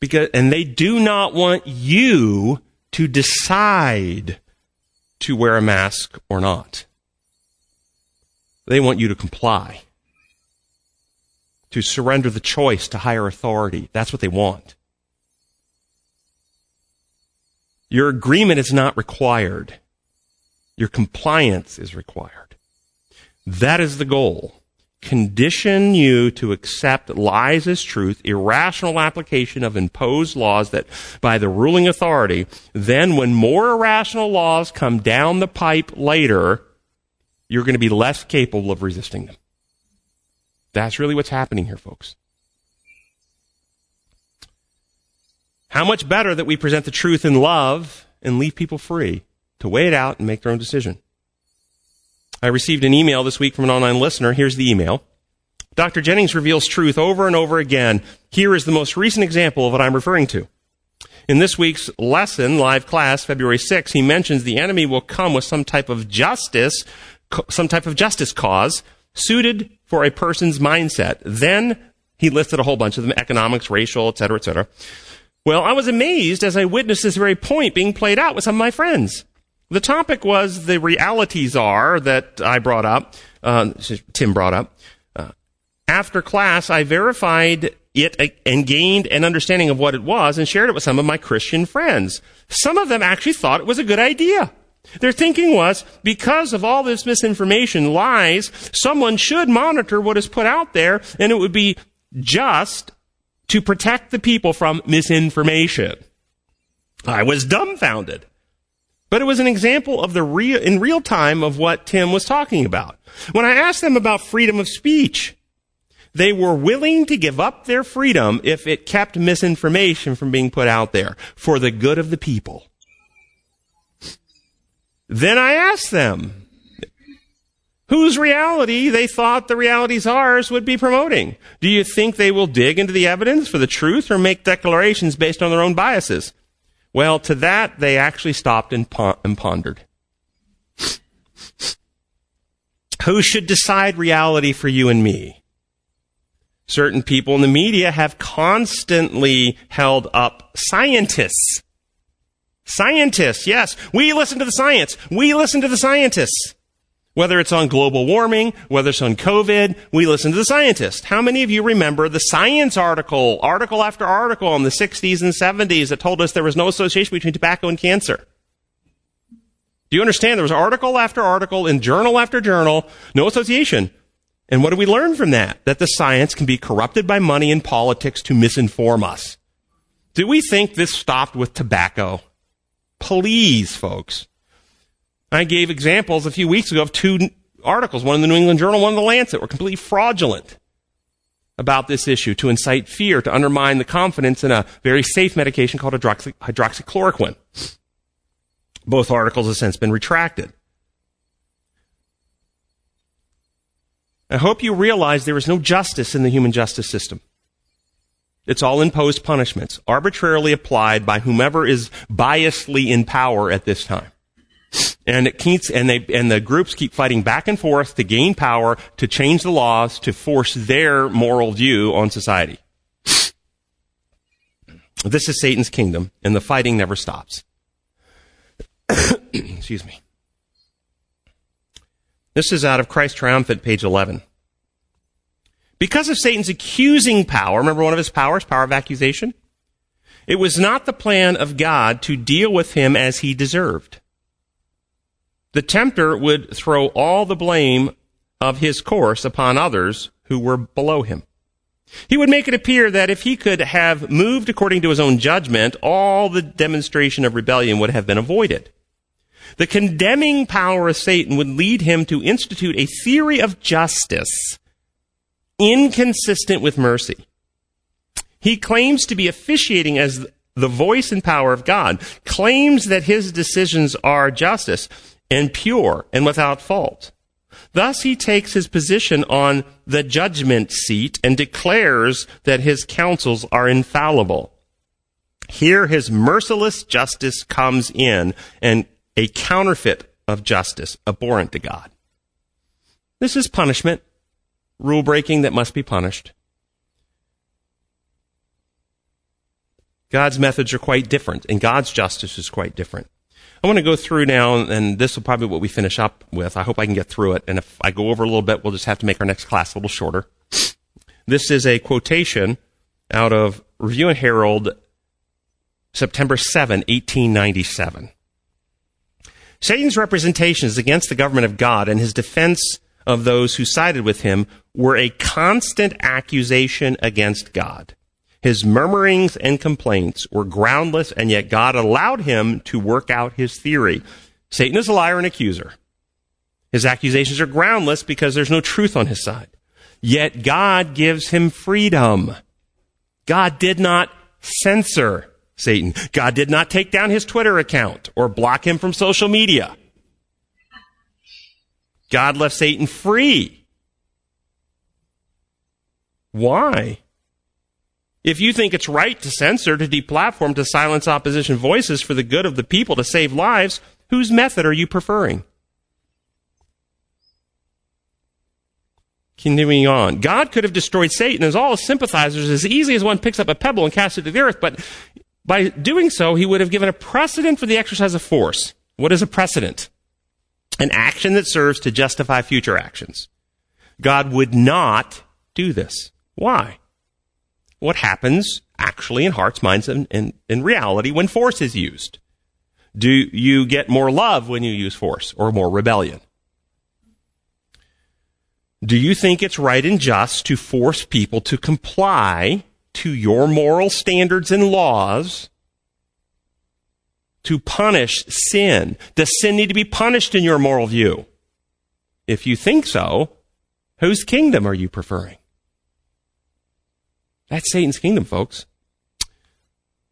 because, and they do not want you to decide to wear a mask or not. They want you to comply, to surrender the choice to higher authority. That's what they want. Your agreement is not required. Your compliance is required. That is the goal condition you to accept lies as truth, irrational application of imposed laws that by the ruling authority, then when more irrational laws come down the pipe later, you're going to be less capable of resisting them. That's really what's happening here, folks. How much better that we present the truth in love and leave people free to weigh it out and make their own decision. I received an email this week from an online listener. Here's the email. Dr. Jennings reveals truth over and over again. Here is the most recent example of what I'm referring to. In this week's lesson, live class, February 6, he mentions the enemy will come with some type of justice, some type of justice cause suited for a person's mindset. Then he listed a whole bunch of them, economics, racial, etc., etc. Well, I was amazed as I witnessed this very point being played out with some of my friends. The topic was the reality czar that I brought up, uh, Tim brought up. Uh, after class, I verified it and gained an understanding of what it was and shared it with some of my Christian friends. Some of them actually thought it was a good idea. Their thinking was, because of all this misinformation, lies, someone should monitor what is put out there and it would be just to protect the people from misinformation. I was dumbfounded. But it was an example of the real, in real time of what Tim was talking about. When I asked them about freedom of speech, they were willing to give up their freedom if it kept misinformation from being put out there for the good of the people. Then I asked them whose reality they thought the reality czar would be promoting. Do you think they will dig into the evidence for the truth or make declarations based on their own biases? Well, to that, they actually stopped and, and pondered. Who should decide reality for you and me? Certain people in the media have constantly held up scientists. Scientists, yes. We listen to the science. We listen to the scientists. Whether it's on global warming, whether it's on COVID, we listen to the scientists. How many of you remember the science article, article after article in the 60s and 70s that told us there was no association between tobacco and cancer? Do you understand? There was article after article in journal after journal, no association. And what do we learn from that? That the science can be corrupted by money and politics to misinform us Do we think this stopped with tobacco? Please, folks. I gave examples a few weeks ago of two articles, one in the New England Journal, one in the Lancet, were completely fraudulent about this issue to incite fear, to undermine the confidence in a very safe medication called hydroxy- hydroxychloroquine. Both articles have since been retracted. I hope you realize there is no justice in the human justice system. It's all imposed punishments, arbitrarily applied by whomever is biasedly in power at this time. And it keeps, and they, and the groups keep fighting back and forth to gain power, to change the laws, to force their moral view on society. This is Satan's kingdom, and the fighting never stops. Excuse me. This is out of Christ Triumphant, page 11. Because of Satan's accusing power, remember one of his powers, power of accusation? It was not the plan of God to deal with him as he deserved. The tempter would throw all the blame of his course upon others who were below him. He would make it appear that if he could have moved according to his own judgment, all the demonstration of rebellion would have been avoided. The condemning power of Satan would lead him to institute a theory of justice inconsistent with mercy. He claims to be officiating as the voice and power of God, claims that his decisions are justice and pure and without fault. Thus, he takes his position on the judgment seat and declares that his counsels are infallible. Here, his merciless justice comes in and a counterfeit of justice, abhorrent to God. This is punishment rule breaking that must be punished. God's methods are quite different, and God's justice is quite different. I want to go through now, and this will probably be what we finish up with. I hope I can get through it. And if I go over a little bit, we'll just have to make our next class a little shorter. This is a quotation out of Review and Herald, September 7, 1897. Satan's representations against the government of God and his defense of those who sided with him were a constant accusation against God. His murmurings and complaints were groundless, and yet God allowed him to work out his theory. Satan is a liar and accuser. His accusations are groundless because there's no truth on his side. Yet God gives him freedom. God did not censor Satan. God did not take down his Twitter account or block him from social media. God left Satan free. Why? If you think it's right to censor, to deplatform, to silence opposition voices for the good of the people, to save lives, whose method are you preferring? Continuing on. God could have destroyed Satan as all his sympathizers as easily as one picks up a pebble and casts it to the earth, but by doing so, he would have given a precedent for the exercise of force. What is a precedent? an action that serves to justify future actions. God would not do this. Why? What happens actually in hearts, minds, and in reality when force is used? Do you get more love when you use force or more rebellion? Do you think it's right and just to force people to comply to your moral standards and laws to punish sin? Does sin need to be punished in your moral view? If you think so, whose kingdom are you preferring? That's Satan's kingdom, folks.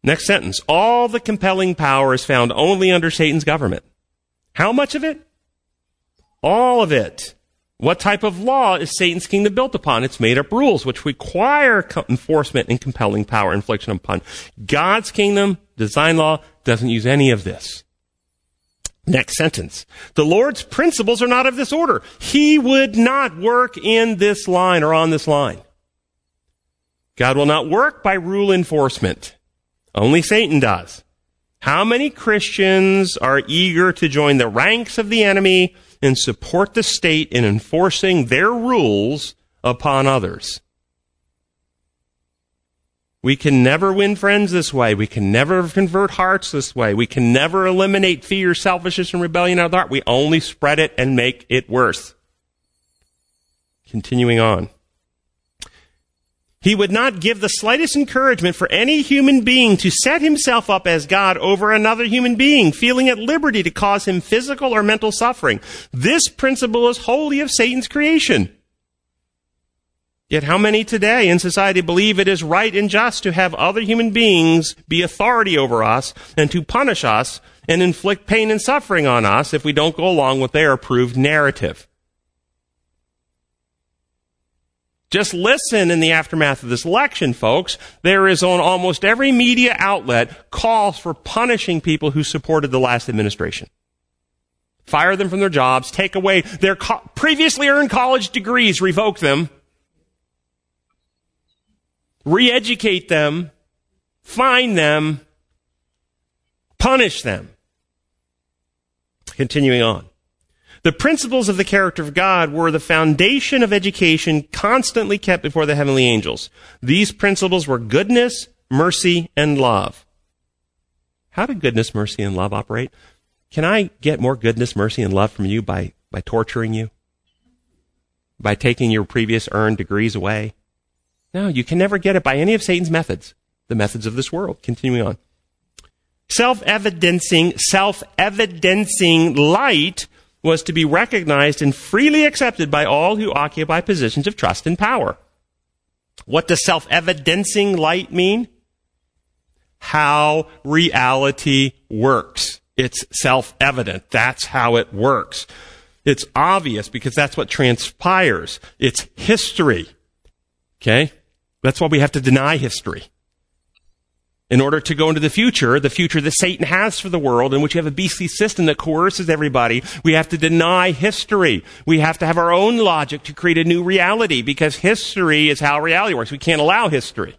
Next sentence. All the compelling power is found only under Satan's government. How much of it? All of it. What type of law is Satan's kingdom built upon? It's made up rules which require enforcement and compelling power infliction upon. God's kingdom, design law, doesn't use any of this. Next sentence. The Lord's principles are not of this order. He would not work in this line or on this line. God will not work by rule enforcement. Only Satan does. How many Christians are eager to join the ranks of the enemy and support the state in enforcing their rules upon others. We can never win friends this way. We can never convert hearts this way. We can never eliminate fear, selfishness, and rebellion out of the heart. We only spread it and make it worse. Continuing on. He would not give the slightest encouragement for any human being to set himself up as God over another human being, feeling at liberty to cause him physical or mental suffering. This principle is wholly of Satan's creation. Yet how many today in society believe it is right and just to have other human beings be authority over us and to punish us and inflict pain and suffering on us if we don't go along with their approved narrative? Just listen in the aftermath of this election, folks. There is on almost every media outlet calls for punishing people who supported the last administration. Fire them from their jobs, take away their co- previously earned college degrees, revoke them, re-educate them, fine them, punish them. Continuing on. The principles of the character of God were the foundation of education constantly kept before the heavenly angels. These principles were goodness, mercy, and love. How did goodness, mercy, and love operate? Can I get more goodness, mercy, and love from you by, by torturing you? By taking your previous earned degrees away? No, you can never get it by any of Satan's methods, the methods of this world. Continuing on. Self-evidencing, self-evidencing light was to be recognized and freely accepted by all who occupy positions of trust and power. What does self-evidencing light mean? How reality works. It's self-evident. That's how it works. It's obvious because that's what transpires. It's history. Okay? That's why we have to deny history in order to go into the future, the future that Satan has for the world, in which you have a beastly system that coerces everybody, we have to deny history. We have to have our own logic to create a new reality because history is how reality works. We can't allow history.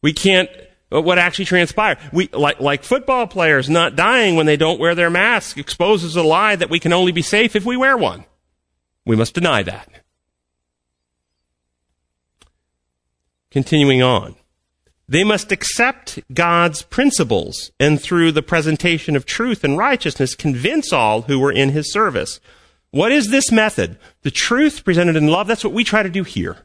We can't, what actually transpired. We, like, like football players not dying when they don't wear their mask exposes a lie that we can only be safe if we wear one. We must deny that. Continuing on. They must accept God's principles and through the presentation of truth and righteousness convince all who are in his service. What is this method? The truth presented in love. That's what we try to do here.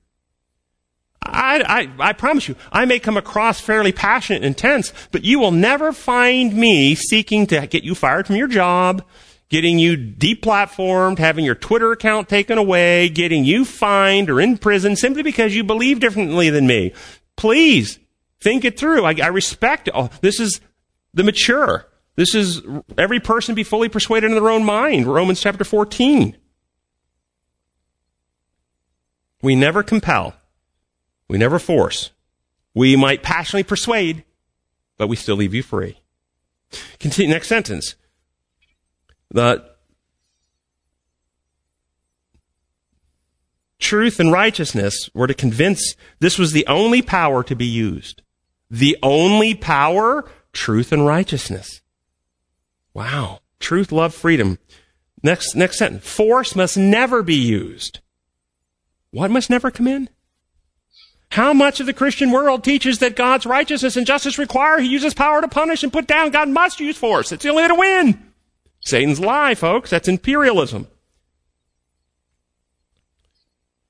I, I, I promise you, I may come across fairly passionate and intense, but you will never find me seeking to get you fired from your job, getting you deplatformed, having your Twitter account taken away, getting you fined or in prison simply because you believe differently than me. Please Think it through. I, I respect. Oh, this is the mature. This is every person be fully persuaded in their own mind. Romans chapter 14. We never compel. We never force. We might passionately persuade, but we still leave you free. Continue, next sentence. The truth and righteousness were to convince this was the only power to be used. The only power, truth and righteousness. Wow. Truth, love, freedom. Next, next sentence. Force must never be used. What must never come in? How much of the Christian world teaches that God's righteousness and justice require he uses power to punish and put down? God must use force. It's the only way to win. Satan's lie, folks. That's imperialism.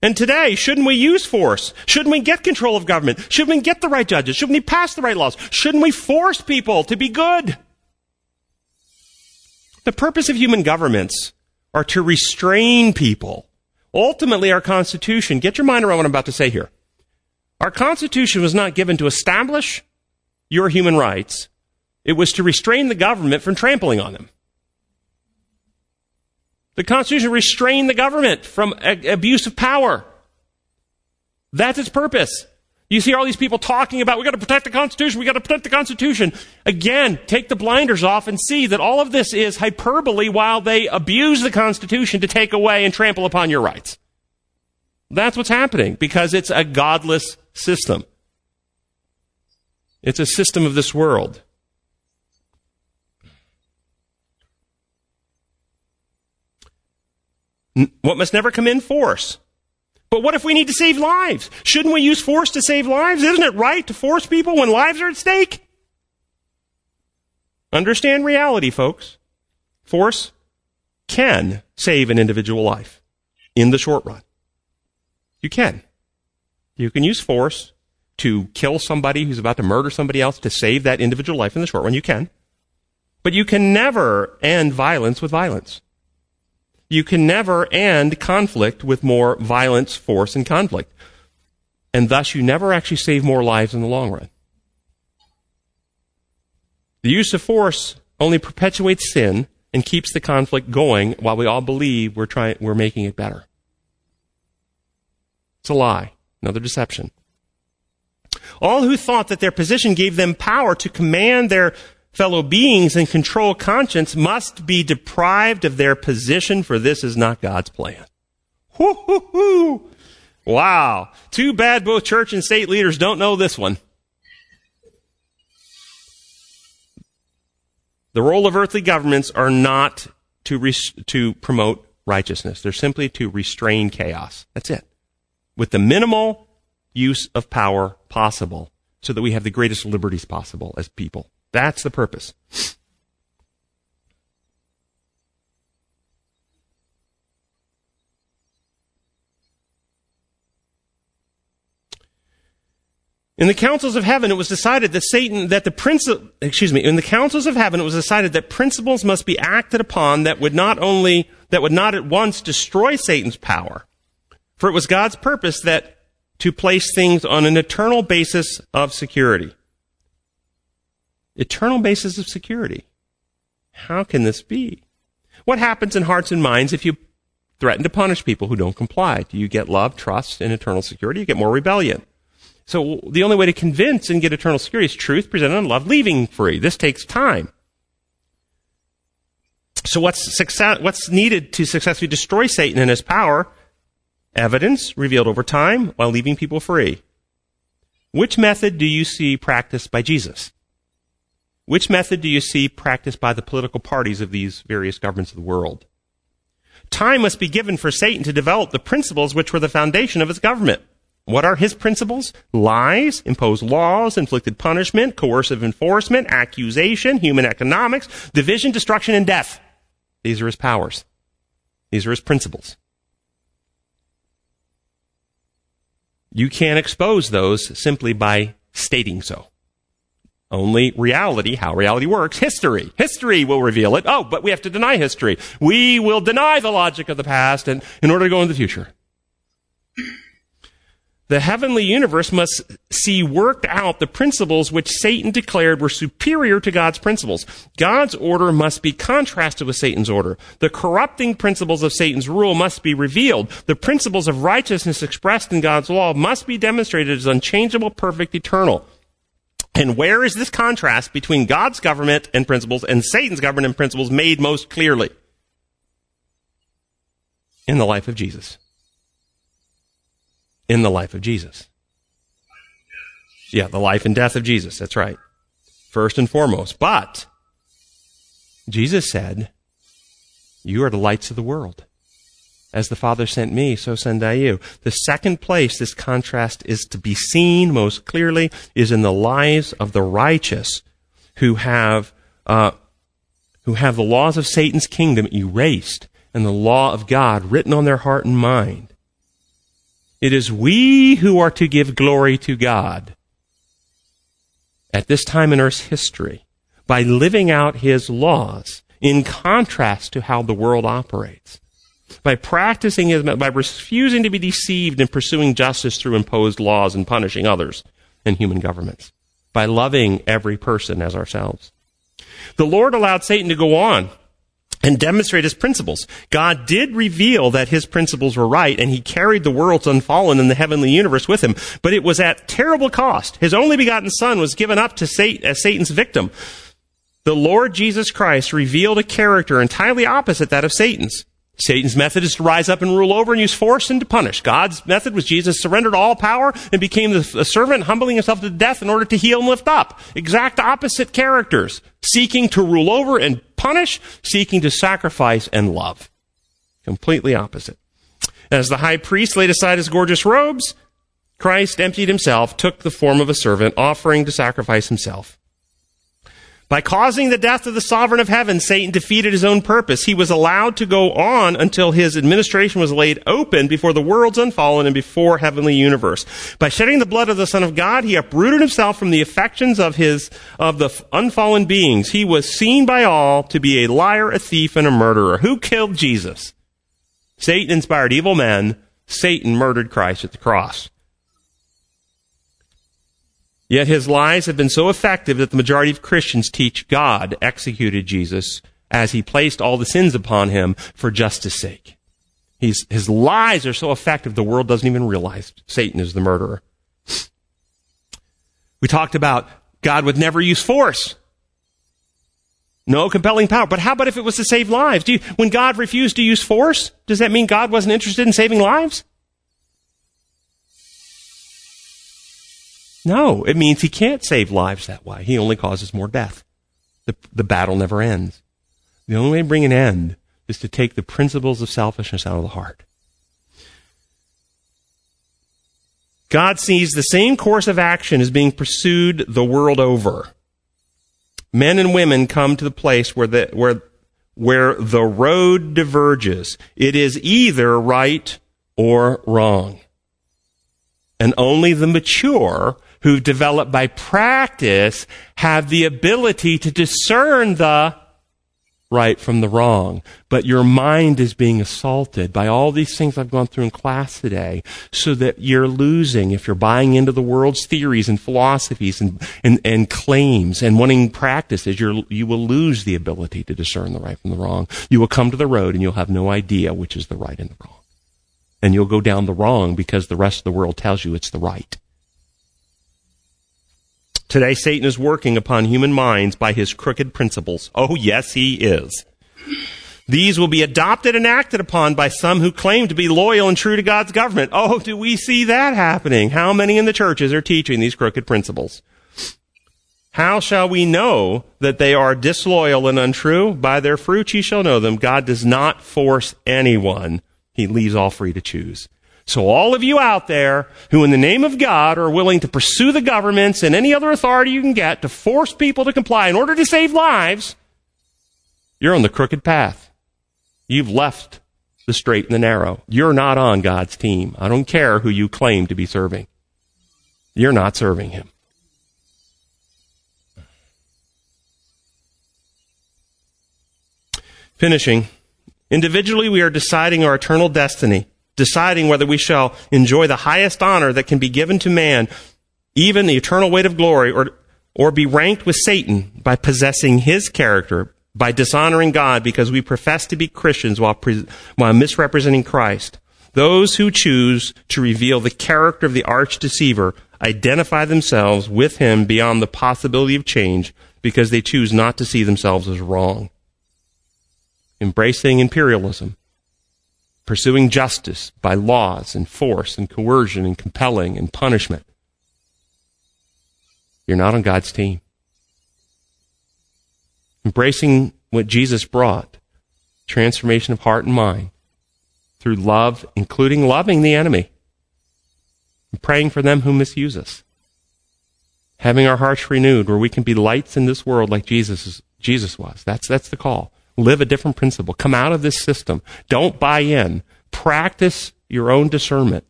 And today, shouldn't we use force? Shouldn't we get control of government? Shouldn't we get the right judges? Shouldn't we pass the right laws? Shouldn't we force people to be good? The purpose of human governments are to restrain people. Ultimately, our Constitution, get your mind around what I'm about to say here. Our Constitution was not given to establish your human rights. It was to restrain the government from trampling on them. The Constitution restrained the government from a- abuse of power. That's its purpose. You see all these people talking about, we gotta protect the Constitution, we gotta protect the Constitution. Again, take the blinders off and see that all of this is hyperbole while they abuse the Constitution to take away and trample upon your rights. That's what's happening because it's a godless system. It's a system of this world. What must never come in force. But what if we need to save lives? Shouldn't we use force to save lives? Isn't it right to force people when lives are at stake? Understand reality, folks. Force can save an individual life in the short run. You can. You can use force to kill somebody who's about to murder somebody else to save that individual life in the short run. You can. But you can never end violence with violence. You can never end conflict with more violence, force, and conflict. And thus you never actually save more lives in the long run. The use of force only perpetuates sin and keeps the conflict going while we all believe we're trying, we're making it better. It's a lie. Another deception. All who thought that their position gave them power to command their fellow beings and control conscience must be deprived of their position, for this is not God's plan. Woo-hoo-hoo. Wow. Too bad both church and state leaders don't know this one. The role of earthly governments are not to, res- to promote righteousness. They're simply to restrain chaos. That's it. With the minimal use of power possible so that we have the greatest liberties possible as people. That's the purpose. In the councils of heaven, it was decided that Satan, that the principle, excuse me, in the councils of heaven, it was decided that principles must be acted upon that would not only, that would not at once destroy Satan's power. For it was God's purpose that to place things on an eternal basis of security eternal basis of security. How can this be? What happens in hearts and minds if you threaten to punish people who don't comply? Do you get love, trust, and eternal security? You get more rebellion. So the only way to convince and get eternal security is truth presented on love, leaving free. This takes time. So what's success, what's needed to successfully destroy Satan and his power? Evidence revealed over time while leaving people free. Which method do you see practiced by Jesus? Which method do you see practiced by the political parties of these various governments of the world? Time must be given for Satan to develop the principles which were the foundation of his government. What are his principles? Lies, imposed laws, inflicted punishment, coercive enforcement, accusation, human economics, division, destruction, and death. These are his powers. These are his principles. You can't expose those simply by stating so. Only reality, how reality works, history. History will reveal it. Oh, but we have to deny history. We will deny the logic of the past and, in order to go into the future. The heavenly universe must see worked out the principles which Satan declared were superior to God's principles. God's order must be contrasted with Satan's order. The corrupting principles of Satan's rule must be revealed. The principles of righteousness expressed in God's law must be demonstrated as unchangeable, perfect, eternal. And where is this contrast between God's government and principles and Satan's government and principles made most clearly? In the life of Jesus. In the life of Jesus. Yeah, the life and death of Jesus. That's right. First and foremost. But, Jesus said, You are the lights of the world. As the Father sent me, so send I you. The second place this contrast is to be seen most clearly is in the lives of the righteous who have, uh, who have the laws of Satan's kingdom erased and the law of God written on their heart and mind. It is we who are to give glory to God at this time in Earth's history by living out His laws in contrast to how the world operates by practicing his, by refusing to be deceived and pursuing justice through imposed laws and punishing others and human governments, by loving every person as ourselves. The Lord allowed Satan to go on and demonstrate his principles. God did reveal that his principles were right, and he carried the worlds unfallen in the heavenly universe with him, but it was at terrible cost. His only begotten son was given up to Satan as Satan's victim. The Lord Jesus Christ revealed a character entirely opposite that of Satan's. Satan's method is to rise up and rule over and use force and to punish. God's method was Jesus surrendered all power and became the, servant, humbling himself to death in order to heal and lift up. Exact opposite characters. Seeking to rule over and punish, seeking to sacrifice and love. Completely opposite. As the high priest laid aside his gorgeous robes, Christ emptied himself, took the form of a servant, offering to sacrifice himself. By causing the death of the sovereign of heaven, Satan defeated his own purpose. He was allowed to go on until his administration was laid open before the world's unfallen and before heavenly universe. By shedding the blood of the Son of God, he uprooted himself from the affections of his, of the unfallen beings. He was seen by all to be a liar, a thief, and a murderer. Who killed Jesus? Satan inspired evil men. Satan murdered Christ at the cross. Yet his lies have been so effective that the majority of Christians teach God executed Jesus as he placed all the sins upon him for justice sake. He's, his lies are so effective the world doesn't even realize Satan is the murderer. We talked about God would never use force. No compelling power. But how about if it was to save lives? You, when God refused to use force, does that mean God wasn't interested in saving lives? No, it means he can't save lives that way. He only causes more death. The, the battle never ends. The only way to bring an end is to take the principles of selfishness out of the heart. God sees the same course of action as being pursued the world over. Men and women come to the place where the, where, where the road diverges. It is either right or wrong. And only the mature who develop by practice have the ability to discern the right from the wrong. But your mind is being assaulted by all these things I've gone through in class today so that you're losing if you're buying into the world's theories and philosophies and, and, and claims and wanting practices, you're, you will lose the ability to discern the right from the wrong. You will come to the road and you'll have no idea which is the right and the wrong. And you'll go down the wrong because the rest of the world tells you it's the right. Today, Satan is working upon human minds by his crooked principles. Oh, yes, he is. These will be adopted and acted upon by some who claim to be loyal and true to God's government. Oh, do we see that happening? How many in the churches are teaching these crooked principles? How shall we know that they are disloyal and untrue? By their fruits ye shall know them. God does not force anyone. He leaves all free to choose. So all of you out there who in the name of God are willing to pursue the governments and any other authority you can get to force people to comply in order to save lives, you're on the crooked path. You've left the straight and the narrow. You're not on God's team. I don't care who you claim to be serving. You're not serving Him. Finishing. Individually, we are deciding our eternal destiny deciding whether we shall enjoy the highest honor that can be given to man, even the eternal weight of glory, or, or be ranked with Satan by possessing his character, by dishonoring God because we profess to be Christians while, pre- while misrepresenting Christ. Those who choose to reveal the character of the arch deceiver identify themselves with him beyond the possibility of change because they choose not to see themselves as wrong. Embracing imperialism pursuing justice by laws and force and coercion and compelling and punishment. You're not on God's team. Embracing what Jesus brought, transformation of heart and mind, through love, including loving the enemy, and praying for them who misuse us. Having our hearts renewed where we can be lights in this world like Jesus, Jesus was. That's, that's the call. Live a different principle. Come out of this system. Don't buy in. Practice your own discernment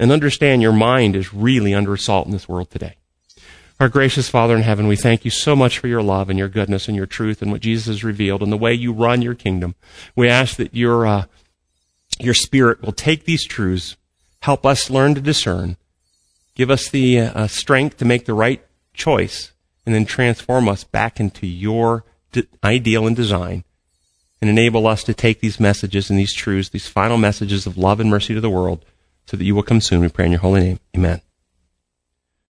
and understand your mind is really under assault in this world today. Our gracious Father in heaven, we thank you so much for your love and your goodness and your truth and what Jesus has revealed and the way you run your kingdom. We ask that your, uh, your spirit will take these truths, help us learn to discern, give us the uh, strength to make the right choice, and then transform us back into your ideal and design and enable us to take these messages and these truths, these final messages of love and mercy to the world, so that you will come soon. We pray in your holy name. Amen.